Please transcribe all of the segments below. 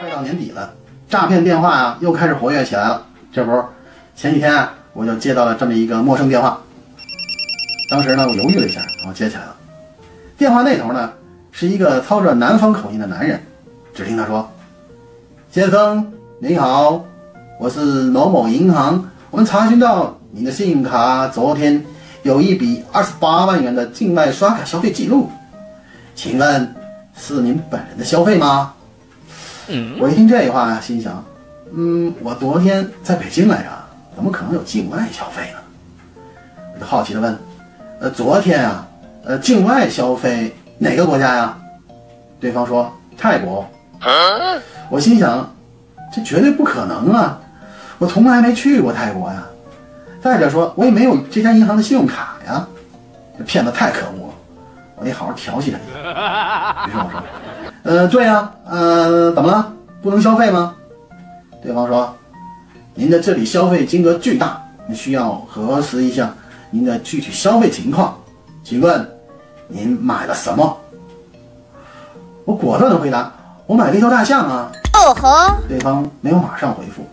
快到年底了，诈骗电话啊又开始活跃起来了。这不，前几天啊我就接到了这么一个陌生电话。当时呢，我犹豫了一下，然后接起来了。电话那头呢是一个操着南方口音的男人，只听他说：“先生您好，我是某某银行，我们查询到您的信用卡昨天有一笔二十八万元的境外刷卡消费记录，请问是您本人的消费吗？”我一听这话呀，心想，嗯，我昨天在北京来着，怎么可能有境外消费呢？我就好奇的问，呃，昨天啊，呃，境外消费哪个国家呀？对方说泰国。我心想，这绝对不可能啊，我从来没去过泰国呀。再者说，我也没有这家银行的信用卡呀。这骗子太可恶好好调戏他。于是我说。呃，对呀，呃，怎么了？不能消费吗？对方说，您的这里消费金额巨大，需要核实一下您的具体消费情况。请问，您买了什么？我果断的回答，我买了一头大象啊。哦吼！对方没有马上回复。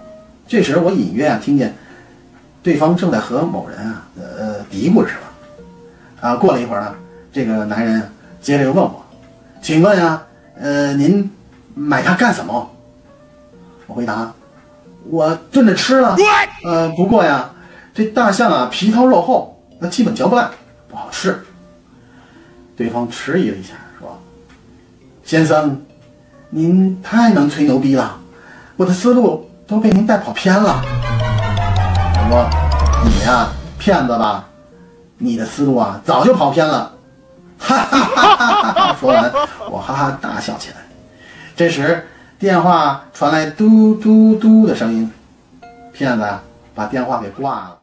这时我隐约啊听见，对方正在和某人啊呃嘀咕着什么。啊，过了一会儿呢，这个男人接着又问我，请问呀？呃，您买它干什么？我回答，我炖着吃了。呃，不过呀，这大象啊皮糙肉厚，那基本嚼不烂，不好吃。对方迟疑了一下，说：“先生，您太能吹牛逼了，我的思路都被您带跑偏了。”我说：“你呀，骗子吧？你的思路啊，早就跑偏了。”哈哈哈哈哈！说完，我哈哈大笑起来。这时，电话传来嘟嘟嘟的声音，骗子把电话给挂了。